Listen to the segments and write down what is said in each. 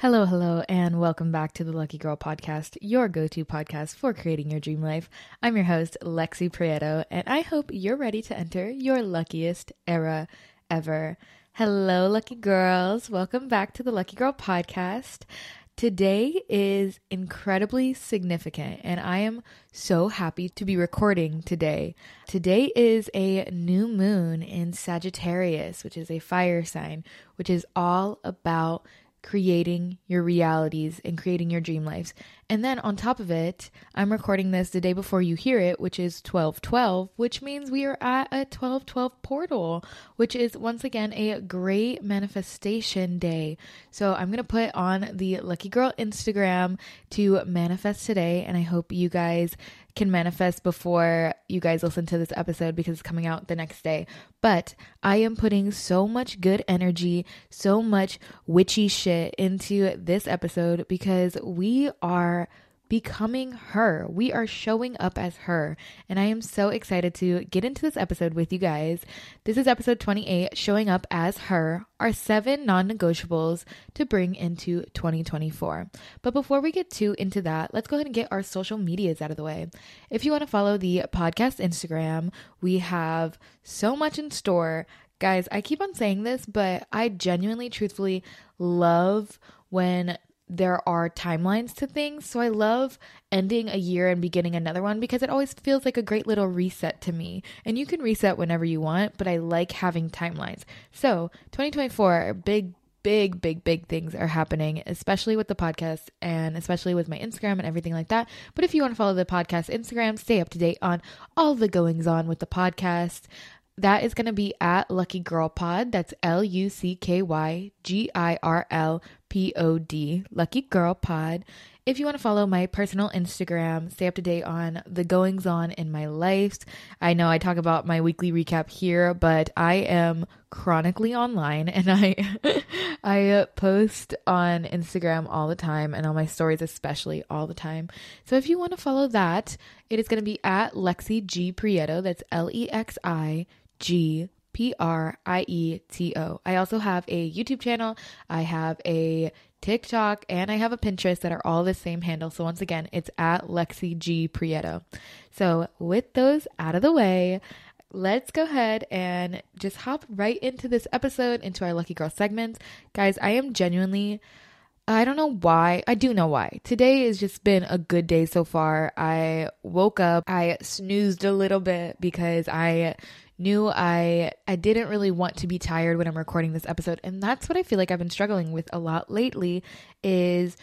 Hello, hello, and welcome back to the Lucky Girl Podcast, your go to podcast for creating your dream life. I'm your host, Lexi Prieto, and I hope you're ready to enter your luckiest era ever. Hello, lucky girls. Welcome back to the Lucky Girl Podcast. Today is incredibly significant, and I am so happy to be recording today. Today is a new moon in Sagittarius, which is a fire sign, which is all about creating your realities and creating your dream lives. And then on top of it, I'm recording this the day before you hear it, which is 1212, which means we are at a 1212 portal, which is once again a great manifestation day. So I'm going to put on the Lucky Girl Instagram to manifest today, and I hope you guys can manifest before you guys listen to this episode because it's coming out the next day. But I am putting so much good energy, so much witchy shit into this episode because we are becoming her. We are showing up as her. And I am so excited to get into this episode with you guys. This is episode 28, showing up as her, our seven non negotiables to bring into 2024. But before we get too into that, let's go ahead and get our social medias out of the way. If you want to follow the podcast Instagram, we have so much in store. Guys, I keep on saying this, but I genuinely, truthfully love when there are timelines to things. So I love ending a year and beginning another one because it always feels like a great little reset to me. And you can reset whenever you want, but I like having timelines. So 2024, big big, big, big things are happening, especially with the podcast and especially with my Instagram and everything like that. But if you want to follow the podcast Instagram, stay up to date on all the goings on with the podcast. That is going to be at Lucky Girl Pod. That's L U C K Y G I R L P O D, Lucky Girl Pod. If you want to follow my personal Instagram, stay up to date on the goings on in my life. I know I talk about my weekly recap here, but I am chronically online and I I post on Instagram all the time and on my stories especially all the time. So if you want to follow that, it is going to be at Lexi G Prieto. That's L E X I G P R I E T O. I also have a YouTube channel, I have a TikTok, and I have a Pinterest that are all the same handle. So once again, it's at Lexi G Prieto. So with those out of the way, let's go ahead and just hop right into this episode, into our Lucky Girl segments. Guys, I am genuinely. I don't know why. I do know why. Today has just been a good day so far. I woke up, I snoozed a little bit because I knew I I didn't really want to be tired when I'm recording this episode. And that's what I feel like I've been struggling with a lot lately is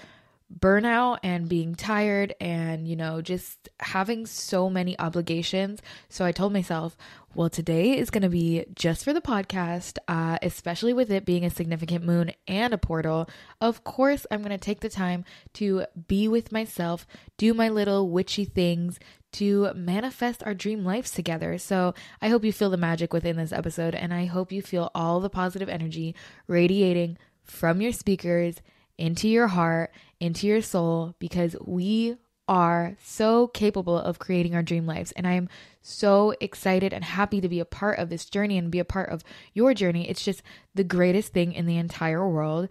burnout and being tired and you know just having so many obligations. So i told myself well today is going to be just for the podcast uh, especially with it being a significant moon and a portal. Of course i'm going to take the time to be with myself do my little witchy things to manifest our dream lives together. So I hope you feel the magic within this episode, and I hope you feel all the positive energy radiating from your speakers into your heart, into your soul, because we are so capable of creating our dream lives. And I am so excited and happy to be a part of this journey and be a part of your journey. It's just the greatest thing in the entire world.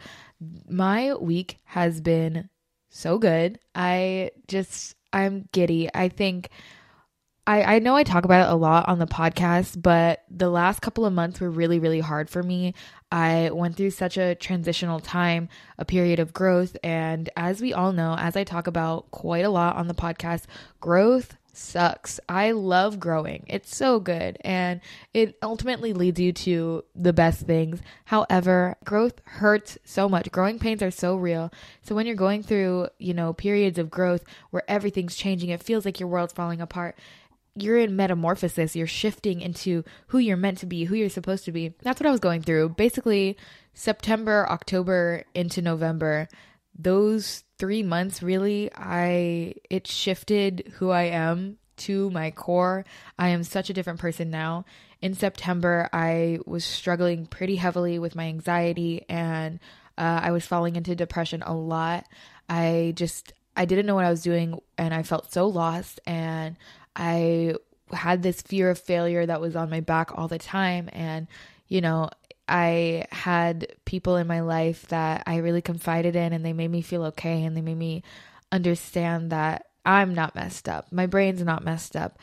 My week has been so good. I just I'm giddy. I think I, I know I talk about it a lot on the podcast, but the last couple of months were really, really hard for me. I went through such a transitional time, a period of growth. And as we all know, as I talk about quite a lot on the podcast, growth sucks. I love growing. It's so good and it ultimately leads you to the best things. However, growth hurts so much. Growing pains are so real. So when you're going through, you know, periods of growth where everything's changing, it feels like your world's falling apart. You're in metamorphosis. You're shifting into who you're meant to be, who you're supposed to be. That's what I was going through. Basically, September, October into November, those three months really i it shifted who i am to my core. I am such a different person now. In september i was struggling pretty heavily with my anxiety and uh, i was falling into depression a lot. I just i didn't know what i was doing and i felt so lost and i had this fear of failure that was on my back all the time and you know I had people in my life that I really confided in and they made me feel okay and they made me understand that I'm not messed up. My brain's not messed up.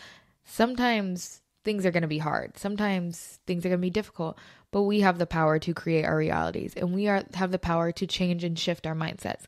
Sometimes things are going to be hard. Sometimes things are going to be difficult, but we have the power to create our realities and we are have the power to change and shift our mindsets.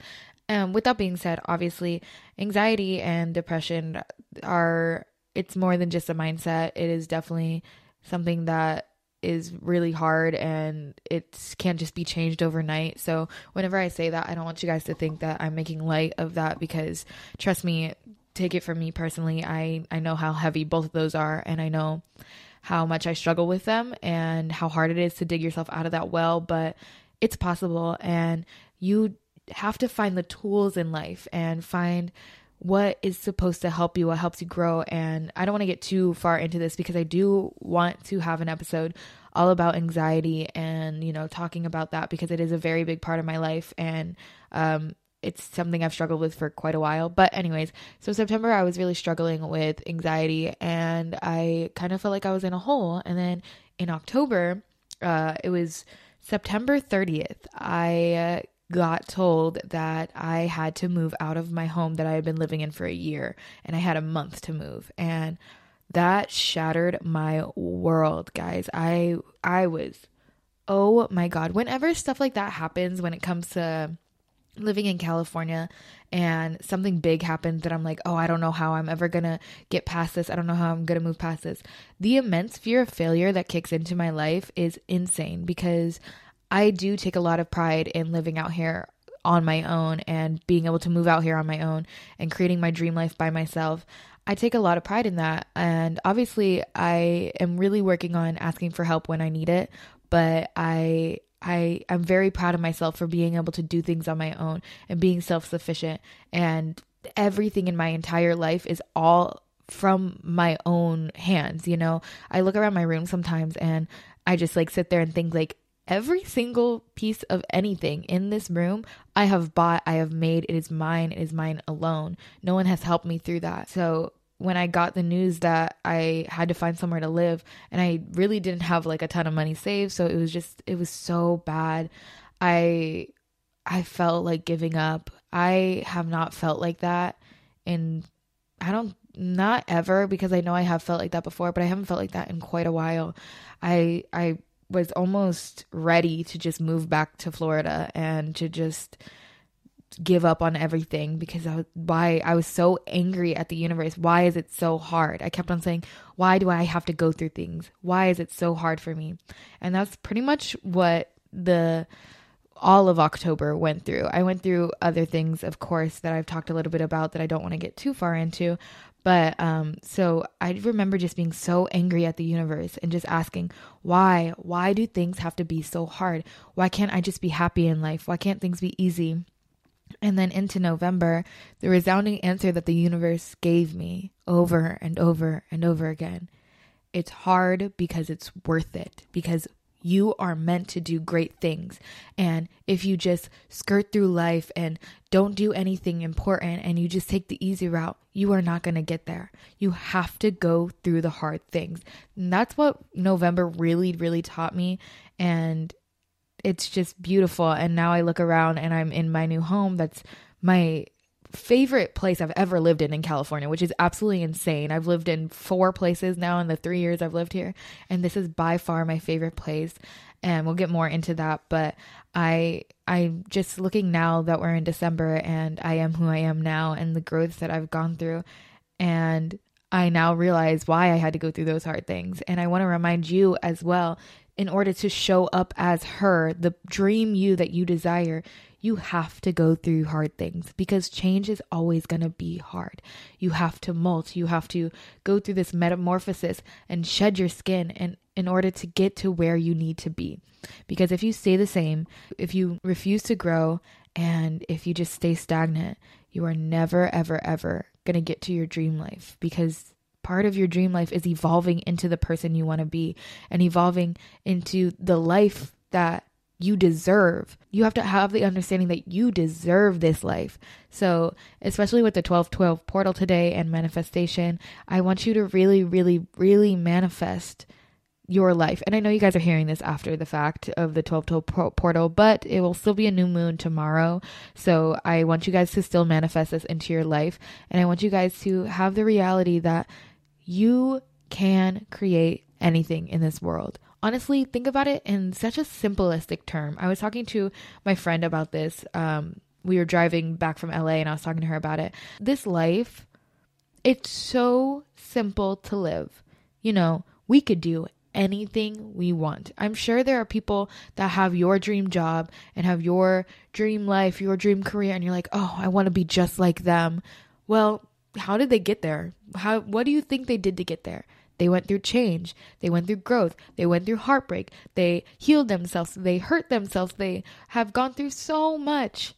And with that being said, obviously, anxiety and depression are it's more than just a mindset. It is definitely something that is really hard and it can't just be changed overnight. So, whenever I say that, I don't want you guys to think that I'm making light of that because trust me, take it from me personally, I I know how heavy both of those are and I know how much I struggle with them and how hard it is to dig yourself out of that well, but it's possible and you have to find the tools in life and find what is supposed to help you, what helps you grow. And I don't want to get too far into this because I do want to have an episode all about anxiety and, you know, talking about that because it is a very big part of my life. And, um, it's something I've struggled with for quite a while. But, anyways, so September, I was really struggling with anxiety and I kind of felt like I was in a hole. And then in October, uh, it was September 30th, I uh, got told that I had to move out of my home that I had been living in for a year and I had a month to move and that shattered my world guys I I was oh my god whenever stuff like that happens when it comes to living in California and something big happens that I'm like, oh, I don't know how I'm ever gonna get past this. I don't know how I'm gonna move past this. The immense fear of failure that kicks into my life is insane because I do take a lot of pride in living out here on my own and being able to move out here on my own and creating my dream life by myself. I take a lot of pride in that. And obviously, I am really working on asking for help when I need it, but I I am very proud of myself for being able to do things on my own and being self-sufficient and everything in my entire life is all from my own hands, you know. I look around my room sometimes and I just like sit there and think like every single piece of anything in this room I have bought, I have made, it is mine, it is mine alone. No one has helped me through that. So when I got the news that I had to find somewhere to live and I really didn't have like a ton of money saved, so it was just it was so bad. I I felt like giving up. I have not felt like that and I don't not ever because I know I have felt like that before, but I haven't felt like that in quite a while. I I was almost ready to just move back to Florida and to just give up on everything because I was why I was so angry at the universe. Why is it so hard? I kept on saying, why do I have to go through things? Why is it so hard for me? And that's pretty much what the all of October went through. I went through other things, of course, that I've talked a little bit about that I don't want to get too far into, but um, so I remember just being so angry at the universe and just asking, why? Why do things have to be so hard? Why can't I just be happy in life? Why can't things be easy? And then into November, the resounding answer that the universe gave me over and over and over again it's hard because it's worth it, because you are meant to do great things. And if you just skirt through life and don't do anything important and you just take the easy route, you are not going to get there. You have to go through the hard things. And that's what November really, really taught me. And it's just beautiful. And now I look around and I'm in my new home that's my favorite place I've ever lived in in California, which is absolutely insane. I've lived in four places now in the three years I've lived here, and this is by far my favorite place. And we'll get more into that, but I I'm just looking now that we're in December and I am who I am now and the growth that I've gone through, and I now realize why I had to go through those hard things. And I want to remind you as well in order to show up as her, the dream you that you desire, you have to go through hard things because change is always going to be hard. You have to molt, you have to go through this metamorphosis and shed your skin and in order to get to where you need to be. Because if you stay the same, if you refuse to grow and if you just stay stagnant, you are never ever ever going to get to your dream life because part of your dream life is evolving into the person you want to be and evolving into the life that you deserve. You have to have the understanding that you deserve this life. So, especially with the 1212 portal today and manifestation, I want you to really, really, really manifest your life. And I know you guys are hearing this after the fact of the 12 toe portal, but it will still be a new moon tomorrow. So I want you guys to still manifest this into your life. And I want you guys to have the reality that you can create anything in this world. Honestly, think about it in such a simplistic term. I was talking to my friend about this. Um, we were driving back from LA and I was talking to her about it. This life, it's so simple to live. You know, we could do anything we want. I'm sure there are people that have your dream job and have your dream life, your dream career, and you're like, oh, I want to be just like them. Well, how did they get there? How what do you think they did to get there? They went through change. They went through growth. They went through heartbreak. They healed themselves. They hurt themselves. They have gone through so much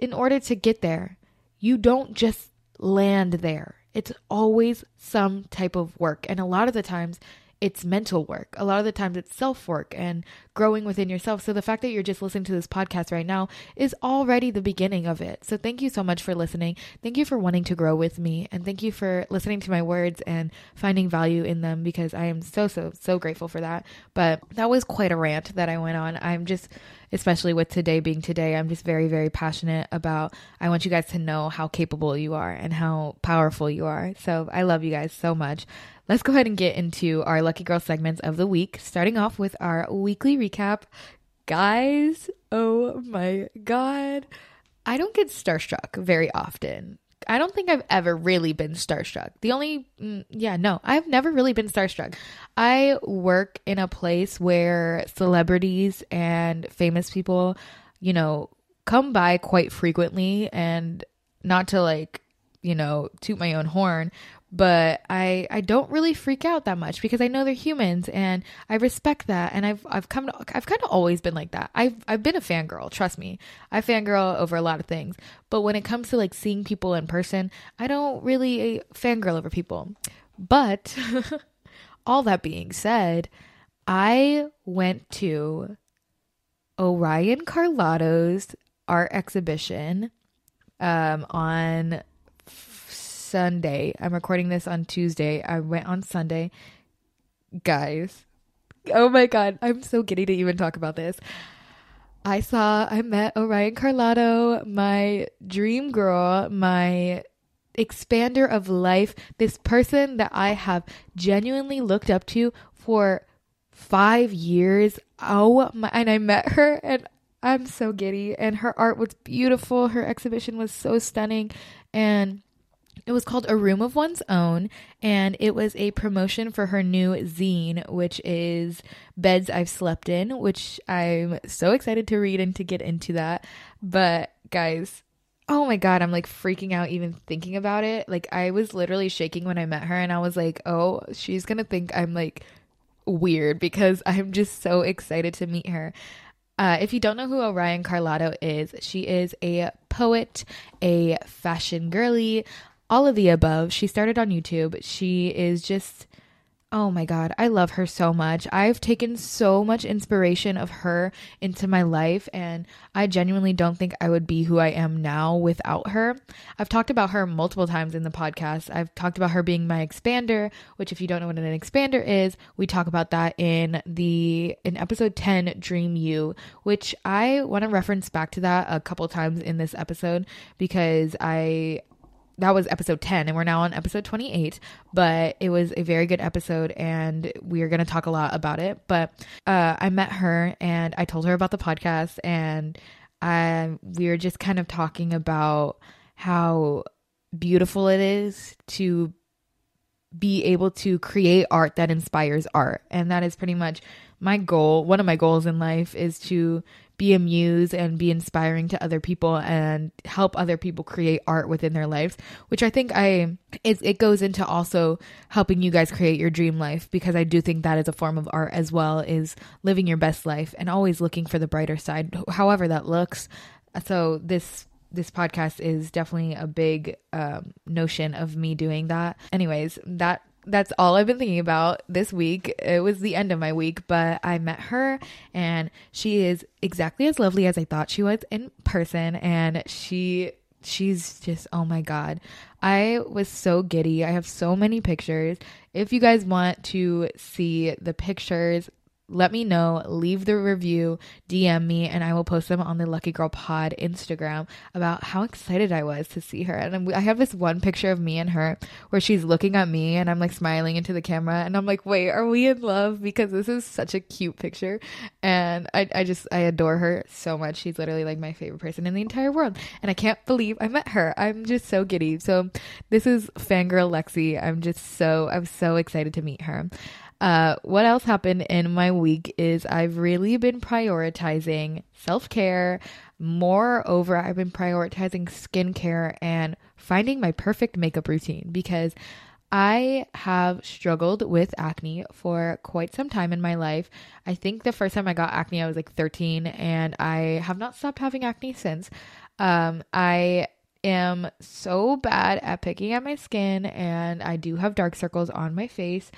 in order to get there. You don't just land there. It's always some type of work. And a lot of the times, it's mental work. A lot of the times it's self work and growing within yourself. So the fact that you're just listening to this podcast right now is already the beginning of it. So thank you so much for listening. Thank you for wanting to grow with me and thank you for listening to my words and finding value in them because I am so so so grateful for that. But that was quite a rant that I went on. I'm just especially with today being today, I'm just very, very passionate about. I want you guys to know how capable you are and how powerful you are. So I love you guys so much. Let's go ahead and get into our Lucky Girl segments of the week, starting off with our weekly recap. Guys, oh my God. I don't get starstruck very often. I don't think I've ever really been starstruck. The only, mm, yeah, no, I've never really been starstruck. I work in a place where celebrities and famous people, you know, come by quite frequently and not to like, you know, toot my own horn, but I I don't really freak out that much because I know they're humans and I respect that and I've I've come to, I've kind of always been like that. I've I've been a fangirl, trust me. I fangirl over a lot of things. But when it comes to like seeing people in person, I don't really fangirl over people. But all that being said, I went to Orion Carloto's art exhibition um, on Sunday. I'm recording this on Tuesday. I went on Sunday. Guys, oh my God, I'm so giddy to even talk about this. I saw, I met Orion Carloto, my dream girl, my expander of life, this person that I have genuinely looked up to for five years. Oh my, and I met her and I'm so giddy. And her art was beautiful. Her exhibition was so stunning. And it was called A Room of One's Own, and it was a promotion for her new zine, which is Beds I've Slept In, which I'm so excited to read and to get into that. But guys, oh my god, I'm like freaking out even thinking about it. Like, I was literally shaking when I met her, and I was like, oh, she's gonna think I'm like weird because I'm just so excited to meet her. Uh, if you don't know who Orion Carloto is, she is a poet, a fashion girly, all of the above. She started on YouTube. She is just Oh my God, I love her so much. I've taken so much inspiration of her into my life, and I genuinely don't think I would be who I am now without her. I've talked about her multiple times in the podcast. I've talked about her being my expander, which, if you don't know what an expander is, we talk about that in the in episode 10, Dream You, which I want to reference back to that a couple times in this episode because I that was episode 10 and we're now on episode 28 but it was a very good episode and we are going to talk a lot about it. But uh, i met her and i told her about the podcast and I, we were just kind of talking about how beautiful it is to be able to create art that inspires art and that is pretty much my goal. One of my goals in life is to be a muse and be inspiring to other people and help other people create art within their lives which i think i it, it goes into also helping you guys create your dream life because i do think that is a form of art as well is living your best life and always looking for the brighter side however that looks. So this this podcast is definitely a big um, notion of me doing that. Anyways that that's all I've been thinking about this week. It was the end of my week, but I met her and she is exactly as lovely as I thought she was in person. And she she's just oh my god i was so giddy i have so many pictures if you guys want to see the pictures let me know, leave the review, DM me, and I will post them on the Lucky Girl Pod Instagram about how excited I was to see her. And I have this one picture of me and her where she's looking at me and I'm like smiling into the camera. And I'm like, wait, are we in love? Because this is such a cute picture. And I, I just, I adore her so much. She's literally like my favorite person in the entire world. And I can't believe I met her. I'm just so giddy. So this is Fangirl Lexi. I'm just so, I'm so excited to meet her. Uh, what else happened in my week is I've really been prioritizing self care. Moreover, I've been prioritizing skincare and finding my perfect makeup routine because I have struggled with acne for quite some time in my life. I think the first time I got acne, I was like 13, and I have not stopped having acne since. Um, I am so bad at picking at my skin, and I do have dark circles on my face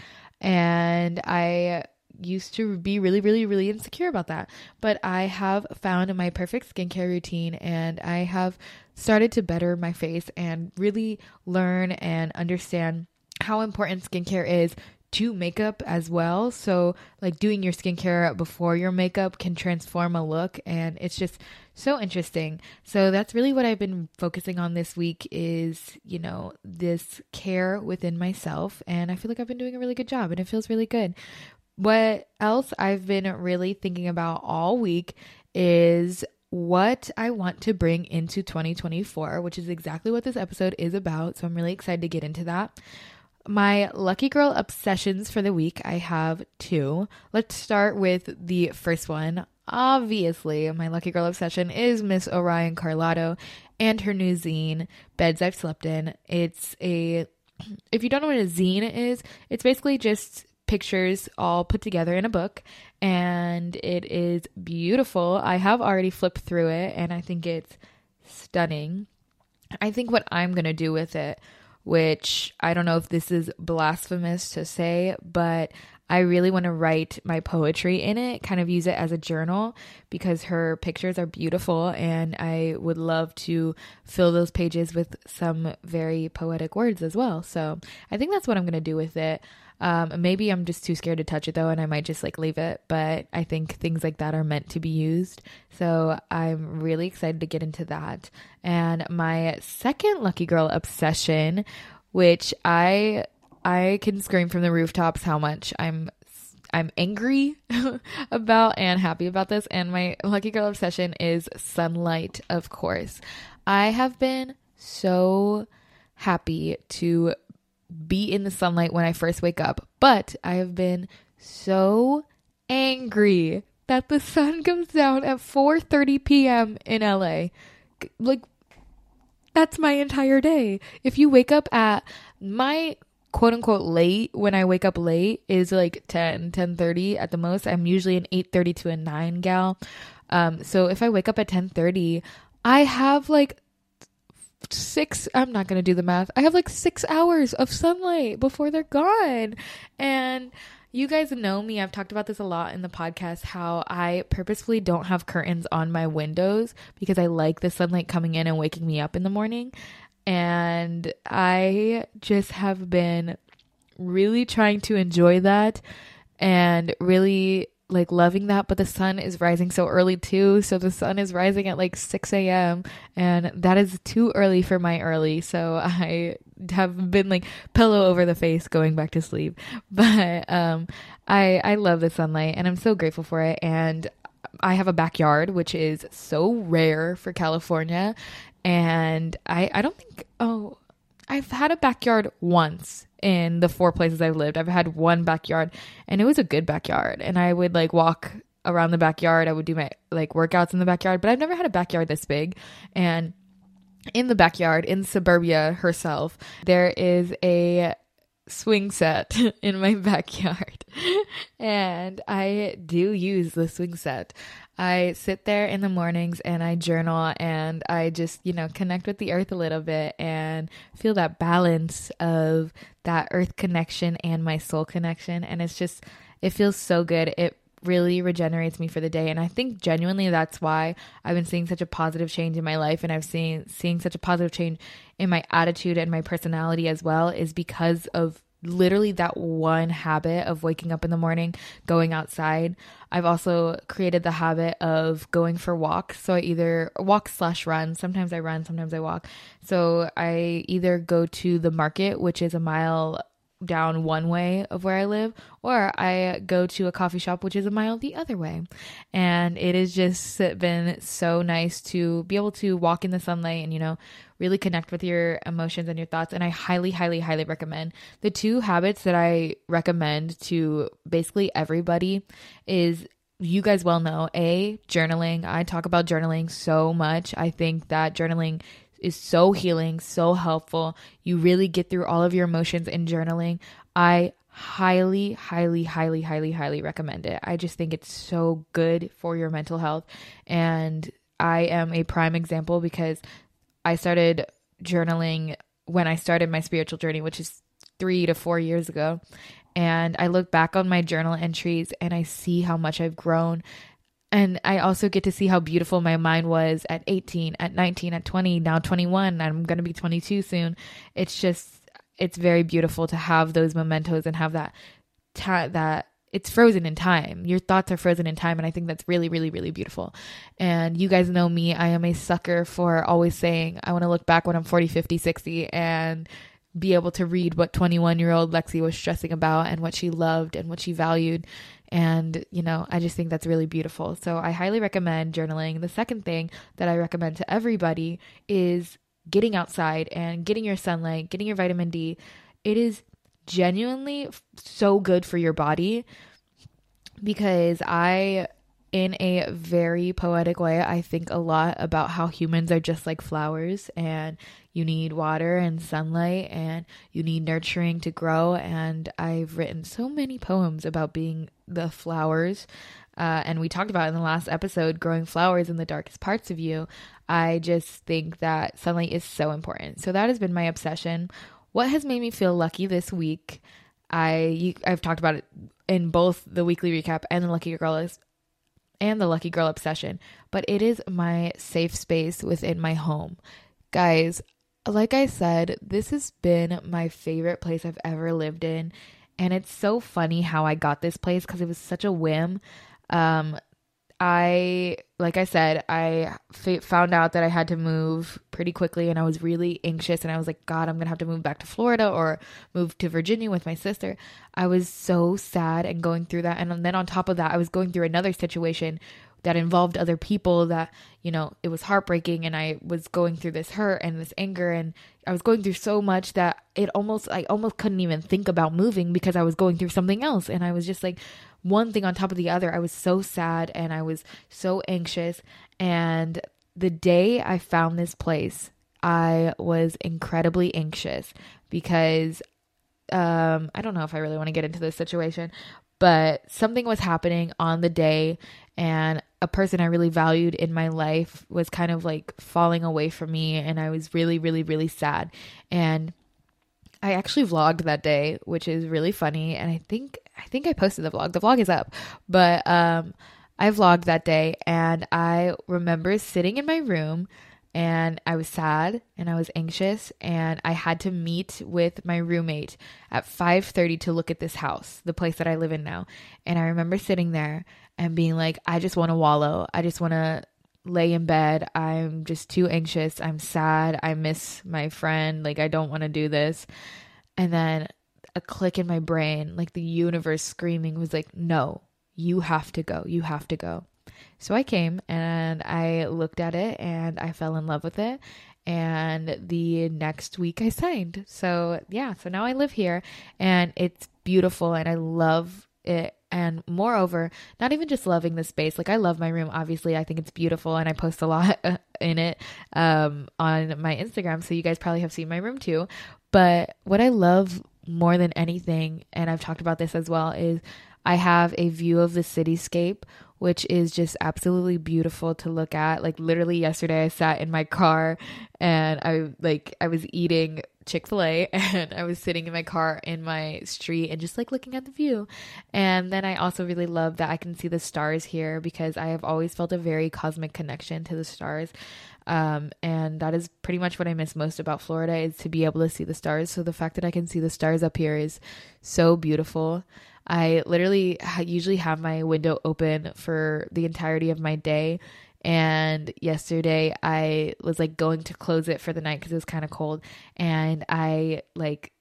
and I used to be really, really, really insecure about that. But I have found my perfect skincare routine and I have started to better my face and really learn and understand how important skincare is to makeup as well. So, like doing your skincare before your makeup can transform a look, and it's just so interesting. So, that's really what I've been focusing on this week is, you know, this care within myself. And I feel like I've been doing a really good job, and it feels really good. What else I've been really thinking about all week is what I want to bring into 2024, which is exactly what this episode is about. So I'm really excited to get into that. My lucky girl obsessions for the week, I have two. Let's start with the first one. Obviously, my lucky girl obsession is Miss Orion Carloto and her new zine, Beds I've Slept In. It's a, if you don't know what a zine is, it's basically just pictures all put together in a book and it is beautiful. I have already flipped through it and I think it's stunning. I think what I'm going to do with it which I don't know if this is blasphemous to say, but I really want to write my poetry in it, kind of use it as a journal because her pictures are beautiful and I would love to fill those pages with some very poetic words as well. So I think that's what I'm going to do with it. Um, maybe I'm just too scared to touch it though, and I might just like leave it. But I think things like that are meant to be used. So I'm really excited to get into that. And my second lucky girl obsession, which I I can scream from the rooftops how much I'm I'm angry about and happy about this. And my lucky girl obsession is sunlight, of course. I have been so happy to be in the sunlight when I first wake up, but I have been so angry that the sun comes down at 4:30 p.m. in LA. Like that's my entire day. If you wake up at my quote unquote late when I wake up late is like 10 10:30 at the most. I'm usually an 8:30 to a 9 gal. Um so if I wake up at 10:30, I have like six i'm not going to do the math. I have like six hours of sunlight before they're gone. And you guys know me. I've talked about this a lot in the podcast how i purposefully don't have curtains on my windows because i like the sunlight coming in and waking me up in the morning. And i just have been really trying to enjoy that and really like loving that, but the sun is rising so early too. So the sun is rising at like 6 a.m. and that is too early for my early. So I have been like pillow over the face going back to sleep. But um I I love the sunlight and I'm so grateful for it and I have a backyard which is so rare for California and I I don't think oh I've had a backyard once in the four places I've lived. I've had one backyard and it was a good backyard. And I would like walk around the backyard. I would do my like workouts in the backyard, but I've never had a backyard this big. And in the backyard, in suburbia herself, there is a swing set in my backyard. and I do use the swing set. I sit there in the mornings and I journal and I just, you know, connect with the earth a little bit and feel that balance of that earth connection and my soul connection. And it's just, it feels so good. It really regenerates me for the day. And I think genuinely that's why I've been seeing such a positive change in my life and I've seen seeing such a positive change in my attitude and my personality as well is because of literally that one habit of waking up in the morning, going outside. I've also created the habit of going for walks. So I either walk slash run. Sometimes I run, sometimes I walk. So I either go to the market, which is a mile down one way of where I live, or I go to a coffee shop which is a mile the other way. And it has just been so nice to be able to walk in the sunlight and, you know, really connect with your emotions and your thoughts. And I highly, highly, highly recommend the two habits that I recommend to basically everybody is you guys well know a journaling. I talk about journaling so much. I think that journaling is so healing, so helpful. You really get through all of your emotions in journaling. I highly, highly, highly, highly, highly recommend it. I just think it's so good for your mental health. And I am a prime example because I started journaling when I started my spiritual journey, which is three to four years ago. And I look back on my journal entries and I see how much I've grown and I also get to see how beautiful my mind was at 18, at 19, at 20, now 21. I'm going to be 22 soon. It's just, it's very beautiful to have those mementos and have that, ta- that it's frozen in time. Your thoughts are frozen in time. And I think that's really, really, really beautiful. And you guys know me. I am a sucker for always saying, I want to look back when I'm 40, 50, 60 and be able to read what 21 year old Lexi was stressing about and what she loved and what she valued. And, you know, I just think that's really beautiful. So I highly recommend journaling. The second thing that I recommend to everybody is getting outside and getting your sunlight, getting your vitamin D. It is genuinely so good for your body because I in a very poetic way, I think a lot about how humans are just like flowers and you need water and sunlight and you need nurturing to grow. And I've written so many poems about being the flowers. Uh, and we talked about in the last episode growing flowers in the darkest parts of you. I just think that sunlight is so important. So that has been my obsession. What has made me feel lucky this week? I you, I've talked about it in both the weekly recap and the lucky girl and the Lucky Girl Obsession, but it is my safe space within my home. Guys, like I said, this has been my favorite place I've ever lived in. And it's so funny how I got this place because it was such a whim. Um, I, like I said, I f- found out that I had to move pretty quickly and I was really anxious and I was like, God, I'm going to have to move back to Florida or move to Virginia with my sister. I was so sad and going through that. And then on top of that, I was going through another situation that involved other people that, you know, it was heartbreaking and I was going through this hurt and this anger and I was going through so much that it almost I almost couldn't even think about moving because I was going through something else and I was just like one thing on top of the other. I was so sad and I was so anxious and the day I found this place, I was incredibly anxious because um I don't know if I really want to get into this situation, but something was happening on the day and a person I really valued in my life was kind of like falling away from me and I was really really really sad and I actually vlogged that day which is really funny and I think I think I posted the vlog the vlog is up but um I vlogged that day and I remember sitting in my room and I was sad and I was anxious and I had to meet with my roommate at 5:30 to look at this house, the place that I live in now. And I remember sitting there and being like, I just want to wallow. I just want to lay in bed. I'm just too anxious. I'm sad. I miss my friend. Like, I don't want to do this. And then a click in my brain, like the universe screaming, was like, No, you have to go. You have to go. So I came and I looked at it and I fell in love with it. And the next week I signed. So yeah, so now I live here and it's beautiful and I love it and moreover not even just loving the space like i love my room obviously i think it's beautiful and i post a lot in it um, on my instagram so you guys probably have seen my room too but what i love more than anything and i've talked about this as well is i have a view of the cityscape which is just absolutely beautiful to look at. Like literally yesterday I sat in my car and I like I was eating Chick fil A and I was sitting in my car in my street and just like looking at the view. And then I also really love that I can see the stars here because I have always felt a very cosmic connection to the stars. Um, and that is pretty much what I miss most about Florida is to be able to see the stars. So the fact that I can see the stars up here is so beautiful. I literally usually have my window open for the entirety of my day and yesterday I was like going to close it for the night because it was kind of cold. And I like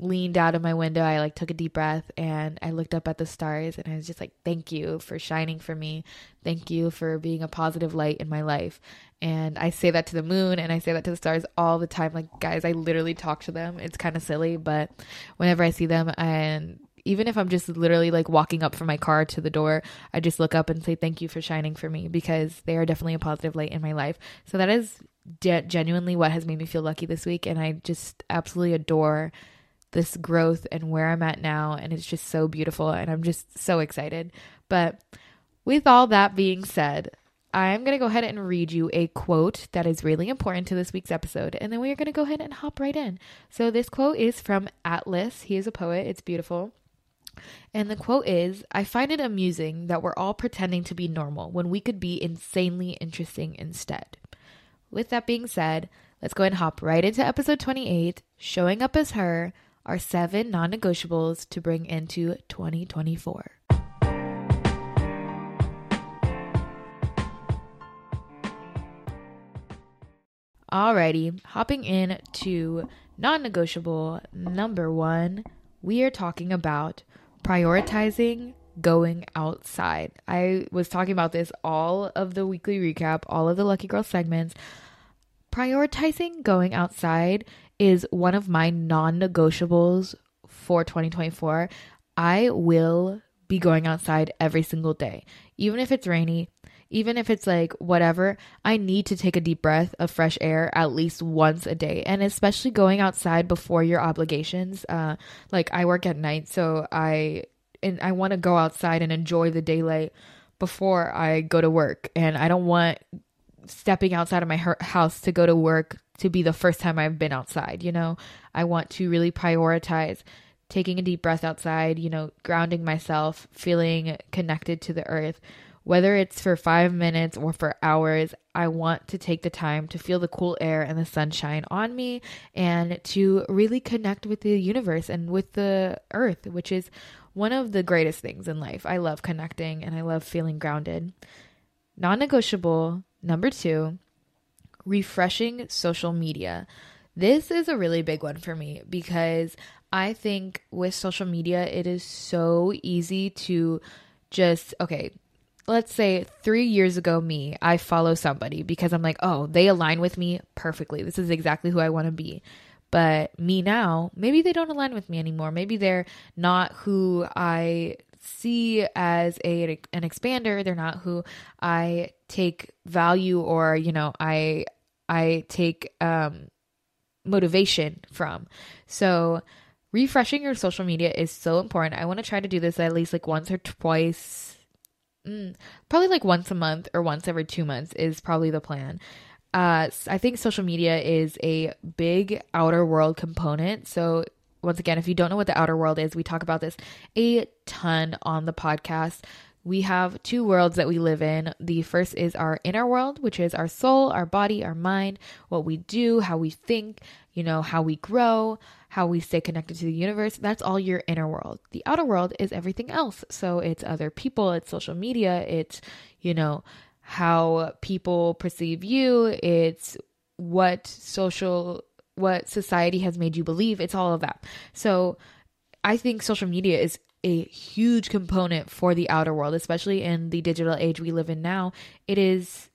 leaned out of my window. I like took a deep breath and I looked up at the stars and I was just like, thank you for shining for me. Thank you for being a positive light in my life. And I say that to the moon and I say that to the stars all the time. Like, guys, I literally talk to them. It's kind of silly, but whenever I see them and even if I'm just literally like walking up from my car to the door, I just look up and say thank you for shining for me because they are definitely a positive light in my life. So that is de- genuinely what has made me feel lucky this week. And I just absolutely adore this growth and where I'm at now. And it's just so beautiful. And I'm just so excited. But with all that being said, I'm going to go ahead and read you a quote that is really important to this week's episode. And then we are going to go ahead and hop right in. So, this quote is from Atticus. He is a poet, it's beautiful. And the quote is I find it amusing that we're all pretending to be normal when we could be insanely interesting instead. With that being said, let's go and hop right into episode 28 Showing Up as Her, our seven non negotiables to bring into 2024. Alrighty, hopping in to non negotiable number one, we are talking about prioritizing going outside. I was talking about this all of the weekly recap, all of the Lucky Girl segments. Prioritizing going outside is one of my non negotiables for 2024. I will be going outside every single day, even if it's rainy, even if it's like whatever, I need to take a deep breath of fresh air at least once a day. And especially going outside before your obligations. Uh, like I work at night, so I and I want to go outside and enjoy the daylight before I go to work. And I don't want stepping outside of my house to go to work to be the first time I've been outside, you know? I want to really prioritize taking a deep breath outside, you know, grounding myself, feeling connected to the earth whether it's for five minutes or for hours, I want to take the time to feel the cool air and the sunshine on me and to really connect with the universe and with the earth, which is one of the greatest things in life. I love connecting and I love feeling grounded. Non negotiable, number two, refreshing social media. This is a really big one for me because I think with social media, it is so easy to just, okay, let's say three years ago, me, I follow somebody because I'm like, oh, they align with me perfectly. This is exactly who I want to be. But me now, maybe they don't align with me anymore. Maybe they're not who I see as a an expander. They're not who I take value or, you know, I I take um motivation from. So refreshing your social media is so important. I want to try to do this at least like once or twice mm, probably like once a month or once every two months is probably the plan. Uh, I think social media is a big outer world component. So, once again, if you don't know what the outer world is, we talk about this a ton on the podcast. We have two worlds that we live in. The first is our inner world, which is our soul, our body, our mind, what we do, how we think, you know, how we grow, how we stay connected to the universe. That's all your inner world. The outer world is everything else. So it's other people, it's social media, it's, you know, how people perceive you, it's what social what society has made you believe. It's all of that. So I think social media is a huge component for the outer world, especially in the digital age we live in now. It is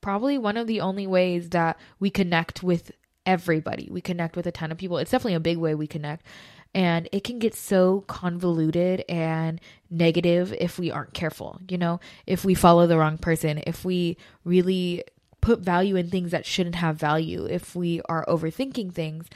probably one of the only ways that we connect with everybody. We connect with a ton of people. It's definitely a big way we connect. And it can get so convoluted and negative if we aren't careful, you know, if we follow the wrong person, if we really put value in things that shouldn't have value, if we are overthinking things,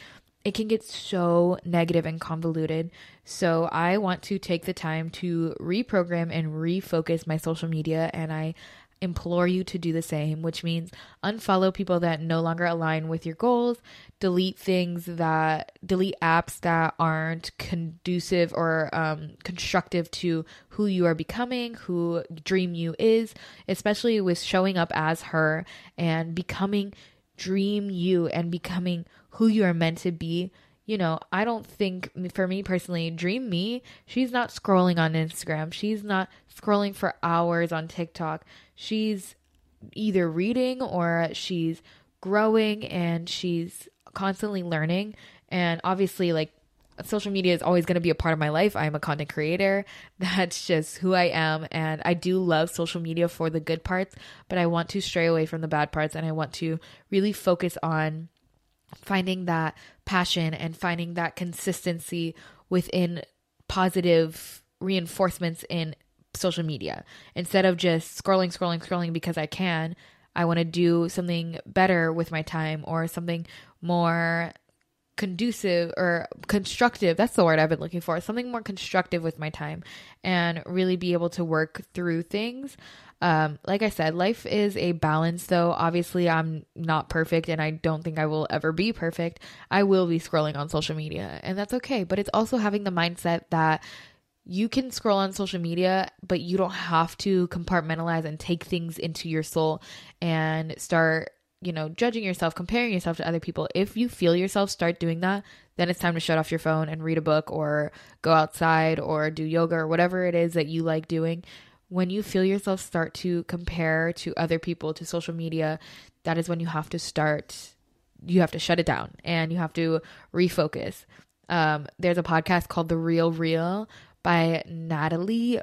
it can get so negative and convoluted. So I want to take the time to reprogram and refocus my social media and I implore you to do the same, which means unfollow people that no longer align with your goals, delete things that, delete apps that aren't conducive or um, constructive to who you are becoming, who Dream You is, especially with showing up as her and becoming Dream You and becoming who you are meant to be you know, I don't think for me personally, Dream Me, she's not scrolling on Instagram. She's not scrolling for hours on TikTok. She's either reading or she's growing and she's constantly learning. And obviously, like, social media is always going to be a part of my life. I'm a content creator. That's just who I am. And I do love social media for the good parts, but I want to stray away from the bad parts and I want to really focus on finding that passion and finding that consistency within positive reinforcements in social media instead of just scrolling scrolling scrolling because I can I want to do something better with my time or something more conducive or constructive that's the word i've been looking for something more constructive with my time and really be able to work through things um, like I said, life is a balance, though. Obviously, I'm not perfect and I don't think I will ever be perfect. I will be scrolling on social media, and that's okay. But it's also having the mindset that you can scroll on social media, but you don't have to compartmentalize and take things into your soul and start, you know, judging yourself, comparing yourself to other people. If you feel yourself start doing that, then it's time to shut off your phone and read a book or go outside or do yoga or whatever it is that you like doing when you feel yourself start to compare to other people to social media, that is when you have to start, you have to shut it down and you have to refocus. Um, there's a podcast called The Real Real by Natalie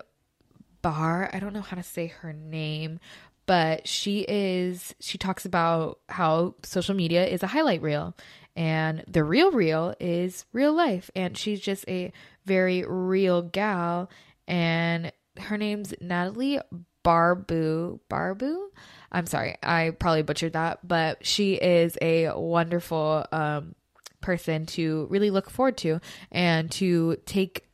Barr. I don't know how to say her name, but she is, she talks about how social media is a highlight reel and the real real is real life. And she's just a very real gal. And her name's Natalie Barbu. Barbu? I'm sorry, I probably butchered that, but she is a wonderful um, person to really look forward to and to take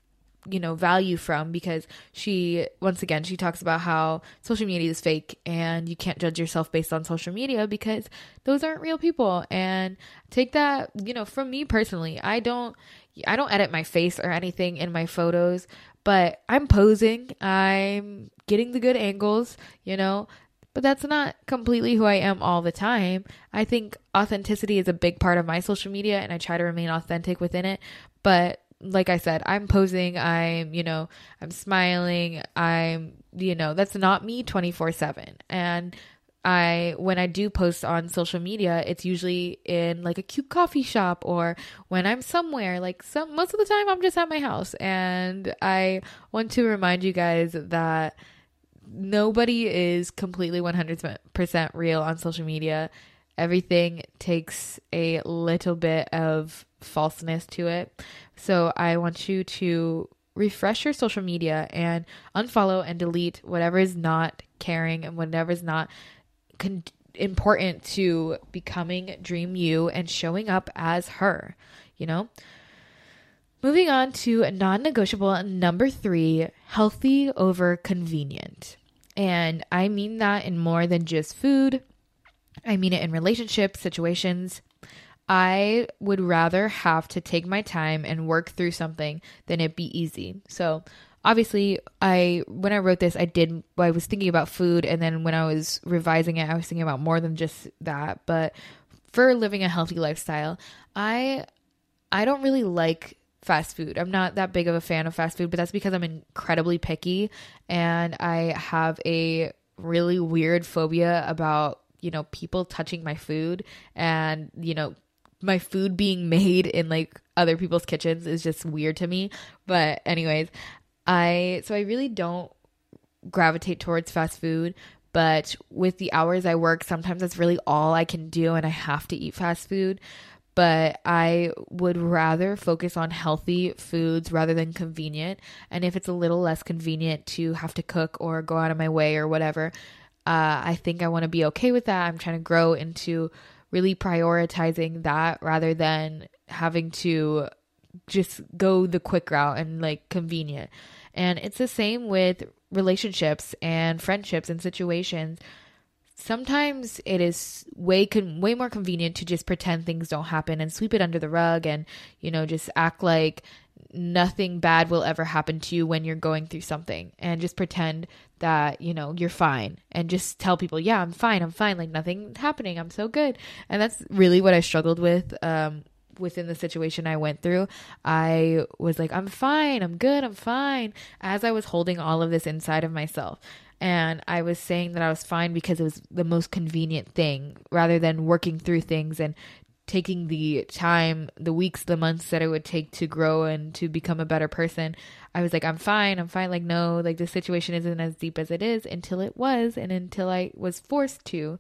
you know value from because she once again she talks about how social media is fake and you can't judge yourself based on social media because those aren't real people and take that you know from me personally i don't i don't edit my face or anything in my photos but I'm posing, I'm getting the good angles, you know, but that's not completely who I am all the time. I think authenticity is a big part of my social media and I try to remain authentic within it. But like I said, I'm posing, I'm, you know, I'm smiling, I'm, you know, that's not me 24 7. And I when I do post on social media, it's usually in like a cute coffee shop or when I'm somewhere. Like some most of the time I'm just at my house and I want to remind you guys that nobody is completely 100% real on social media. Everything takes a little bit of falseness to it. So I want you to refresh your social media and unfollow and delete whatever is not caring and whatever is not con- important to becoming Dream You and showing up as her, you know? Moving on to non negotiable number three healthy over convenient. And I mean that in more than just food, I mean it in relationships, situations. I would rather have to take my time and work through something than it be easy. So, obviously i when i wrote this i did i was thinking about food and then when i was revising it i was thinking about more than just that but for living a healthy lifestyle i i don't really like fast food i'm not that big of a fan of fast food but that's because i'm incredibly picky and i have a really weird phobia about you know people touching my food and you know my food being made in like other people's kitchens is just weird to me. But anyways, I so I really don't gravitate towards fast food, but with the hours I work, sometimes that's really all I can do and I have to eat fast food. But I would rather focus on healthy foods rather than convenient. And if it's a little less convenient to have to cook or go out of my way or whatever, uh, I think I want to be okay with that. I'm trying to grow into really prioritizing that rather than having to just go the quick route and like convenient. And it's the same with relationships and friendships and situations, sometimes it is way con- way more convenient to just pretend things don't happen and sweep it under the rug and you know just act like nothing bad will ever happen to you when you're going through something and just pretend that you know you're fine and just tell people yeah i'm fine i'm fine like nothing's happening i'm so good and that's really what i struggled with um, within the situation I went through, I was like, I'm fine, I'm good, I'm fine, as I was holding all of this inside of myself. And I was saying that I was fine because it was the most convenient thing rather than working through things and taking the time, the weeks, the months that it would take to grow and to become a better person. I was like, I'm fine, I'm fine. Like, no, like the situation isn't as deep as it is until it was, and until I was forced to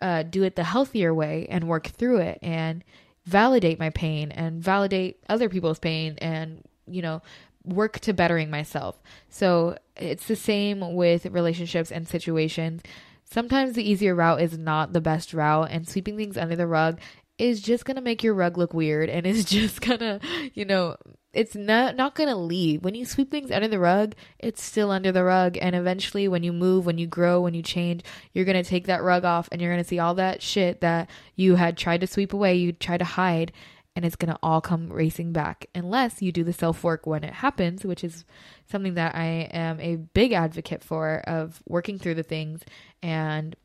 uh, do it the healthier way and work through it. And validate my pain and validate other people's pain and, you know, work to bettering myself. So it's the same with relationships and situations. Sometimes the easier route is not the best route, and sweeping things under the rug is just gonna make your rug look weird and it's just gonna, you know, it's not not to leave. When you sweep things under the rug, it's still under the rug and eventually when you move, when you grow, when you change, you're to take that rug off and you're to see all that shit that you had tried to sweep away, you tried to hide and it's going to all come racing back unless you do the self-work when it happens, which is something that I am a big advocate for of working through the things and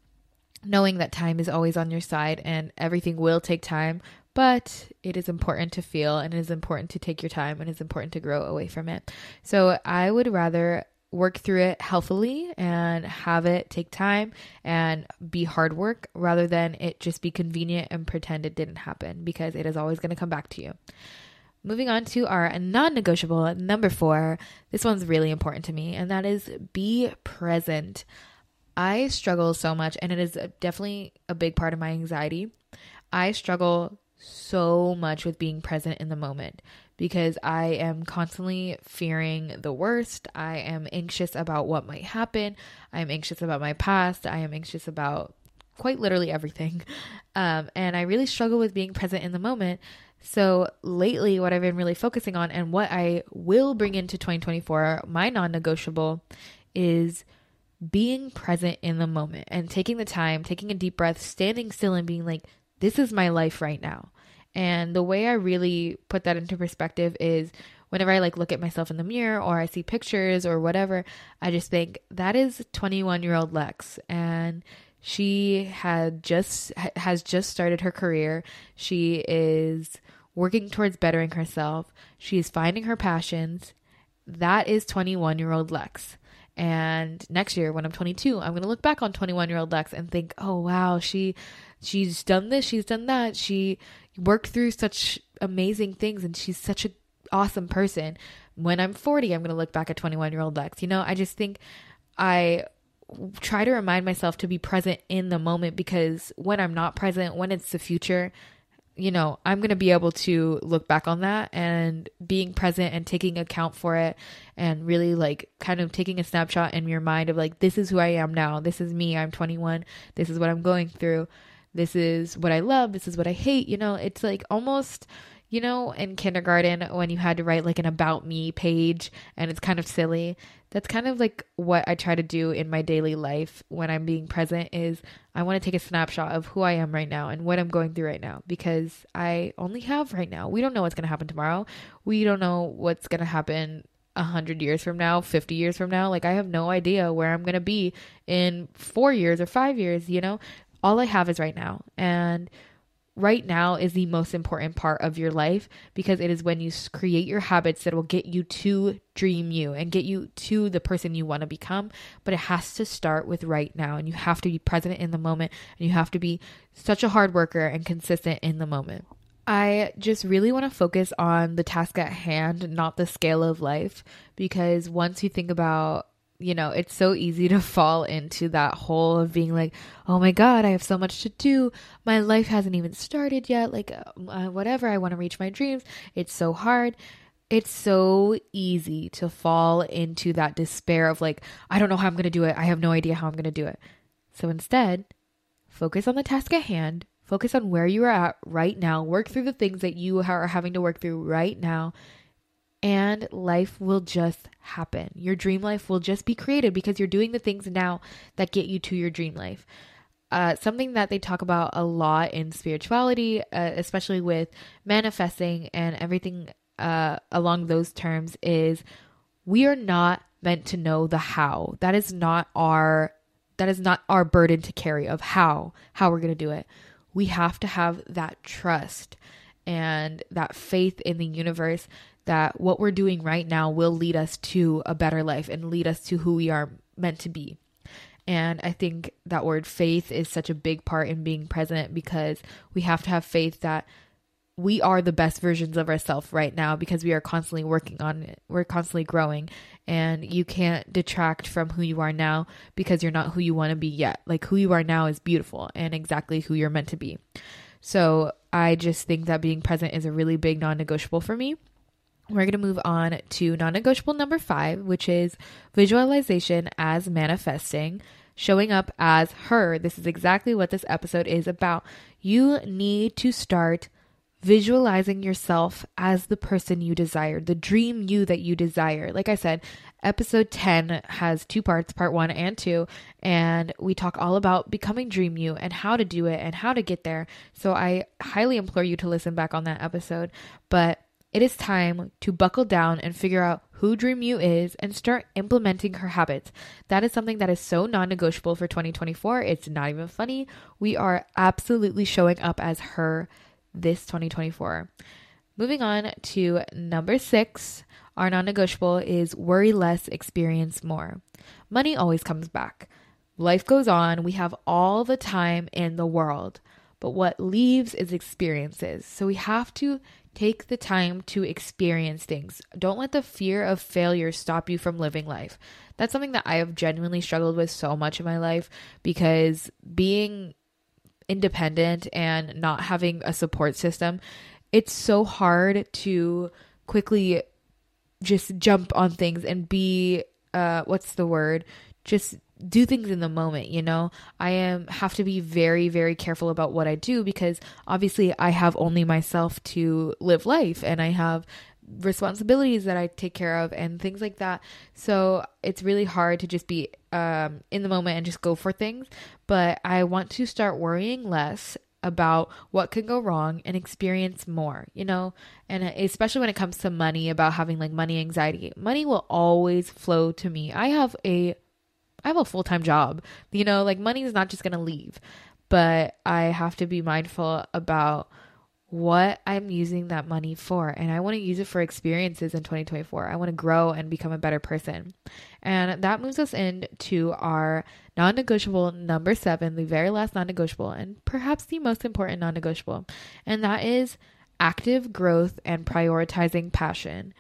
knowing that time is always on your side and everything will take time but it is important to feel and it is important to take your time and it's important to grow away from it. So I would rather work through it healthily and have it take time and be hard work rather than it just be convenient and pretend it didn't happen because it is always going to come back to you. Moving on to our non negotiable number four. This one's really important to me, and that is be present. I struggle so much, and it is definitely a big part of my anxiety. I struggle so much with being present in the moment because I am constantly fearing the worst. I am anxious about what might happen. I am anxious about my past. I am anxious about quite literally everything. Um, and I really struggle with being present in the moment. So lately, what I've been really focusing on and what I will bring into 2024, my non negotiable, is being present in the moment and taking the time, taking a deep breath, standing still and being like, this is my life right now. And the way I really put that into perspective is whenever I like look at myself in the mirror or I see pictures or whatever, I just think that is 21 year old Lex. And she had just has just started her career. She is working towards bettering herself. She is finding her passions. That is 21 year old Lex. And next year, when I'm 22, I'm going to look back on 21 year old Lex and think, oh, wow, she she's done this, she's done that. She worked through such amazing things and she's such an awesome person. When I'm 40, I'm going to look back at 21 year old Lex. You know, I just think I try to remind myself to be present in the moment because when I'm not present, when it's the future, you know, I'm going to be able to look back on that and being present and taking account for it and really like kind of taking a snapshot in your mind of like, this is who I am now. This is me. I'm 21. This is what I'm going through. This is what I love. This is what I hate. You know, it's like almost, you know, in kindergarten when you had to write like an about me page and it's kind of silly. That's kind of like what I try to do in my daily life when I'm being present is I want to take a snapshot of who I am right now and what I'm going through right now because I only have right now. We don't know what's going to happen tomorrow. We don't know what's going to happen a hundred years from now, 50 years from now. Like I have no idea where I'm going to be in four years or five years, you know? all I have is right now. And right now is the most important part of your life because it is when you create your habits that will get you to dream you and get you to the person you want to become. But it has to start with right now. And you have to be present in the moment and you have to be such a hard worker and consistent in the moment. I just really want to focus on the task at hand, not the scale of life, because once you think about you know, it's so easy to fall into that hole of being like, oh my God, I have so much to do. My life hasn't even started yet. Like, uh, uh whatever, I want to reach my dreams. It's so hard. It's so easy to fall into that despair of like, I don't know how I'm going to do it. I have no idea how I'm going to do it. So instead, focus on the task at hand. Focus on where you are at right now. Work through the things that you are having to work through right now and life will just happen. Your dream life will just be created because you're doing the things now that get you to your dream life. Uh, something that they talk about a lot in spirituality, uh, especially with manifesting and everything uh, along those terms, is we are not meant to know the how. That is not our that is not our burden to carry of how how we're going to do it. We have to have that trust and that faith in the universe that what we're doing right now will lead us to a better life and lead us to who we are meant to be. And I think that word faith is such a big part in being present because we have to have faith that we are the best versions of ourselves right now because we are constantly working on it. We're constantly growing. And you can't detract from who you are now because you're not who you want to be yet. Like who you are now is beautiful and exactly who you're meant to be. So I just think that being present is a really big non negotiable for me. We're going to move on to non negotiable number five, which is visualization as manifesting, showing up as her. This is exactly what this episode is about. You need to start visualizing yourself as the person you desire, the dream you that you desire. Like I said, episode 10 has two parts, part one and two, and we talk all about becoming dream you and how to do it and how to get there. So I highly implore you to listen back on that episode. But it is time to buckle down and figure out who Dream You is and start implementing her habits. That is something that is so non negotiable for 2024. It's not even funny. We are absolutely showing up as her this 2024. Moving on to number six, our non negotiable is worry less, experience more. Money always comes back. Life goes on. We have all the time in the world, but what leaves is experiences. So we have to take the time to experience things. Don't let the fear of failure stop you from living life. That's something that I have genuinely struggled with so much in my life because being independent and not having a support system, it's so hard to quickly just jump on things and be uh what's the word? Just do things in the moment, you know? I am have to be very very careful about what I do because obviously I have only myself to live life and I have responsibilities that I take care of and things like that. So it's really hard to just be um, in the moment and just go for things. But I want to start worrying less about what could go wrong and experience more, you know? And especially when it comes to money, about having like money anxiety. Money will always flow to me. I have a I have a full-time job. You know, like money is not just going to leave. But I have to be mindful about what I'm using that money for. And I want to use it for experiences in 2024. I want to grow and become a better person. And that moves us into our non negotiable number seven, the very last non negotiable, and perhaps the most important non negotiable. And that is active growth and prioritizing passion.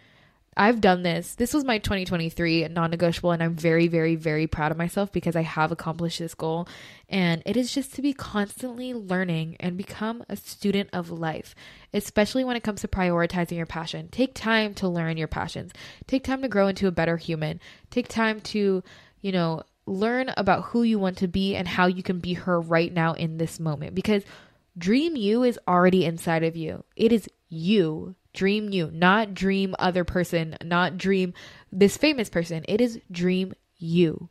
I've done this. This was my 2023 non negotiable, and I'm very, very, very proud of myself because I have accomplished this goal. And it is just to be constantly learning and become a student of life, especially when it comes to prioritizing your passion. Take time to learn your passions, take time to grow into a better human, take time to, you know, learn about who you want to be and how you can be her right now in this moment because dream you is already inside of you. It is you Dream you, not dream other person, not dream this famous person. It is dream you.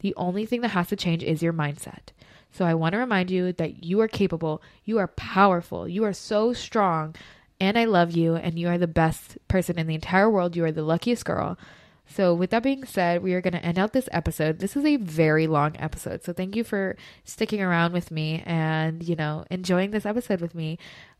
The only thing that has to change is your mindset. So I want to remind you that you are capable, you are powerful, you are so strong, and I love you, and you are the best person in the entire world. You are the luckiest girl. So, with that being said, we are going to end out this episode. This is a very long episode. So, thank you for sticking around with me and, you know, enjoying this episode with me.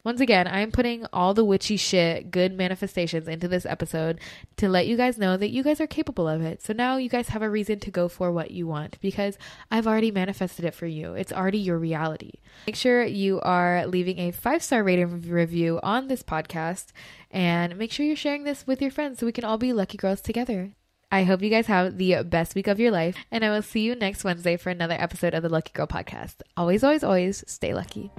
Once again, I am putting all the witchy shit, good manifestations into this episode to let you guys know that you guys are capable of it. So now you guys have a reason to go for what you want because I've already manifested it for you. It's already your reality. Make sure you are leaving a five star rating review on this podcast and make sure you're sharing this with your friends so we can all be lucky girls together. I hope you guys have the best week of your life, and I will see you next Wednesday for another episode of the Lucky Girl Podcast. Always, always, always stay lucky.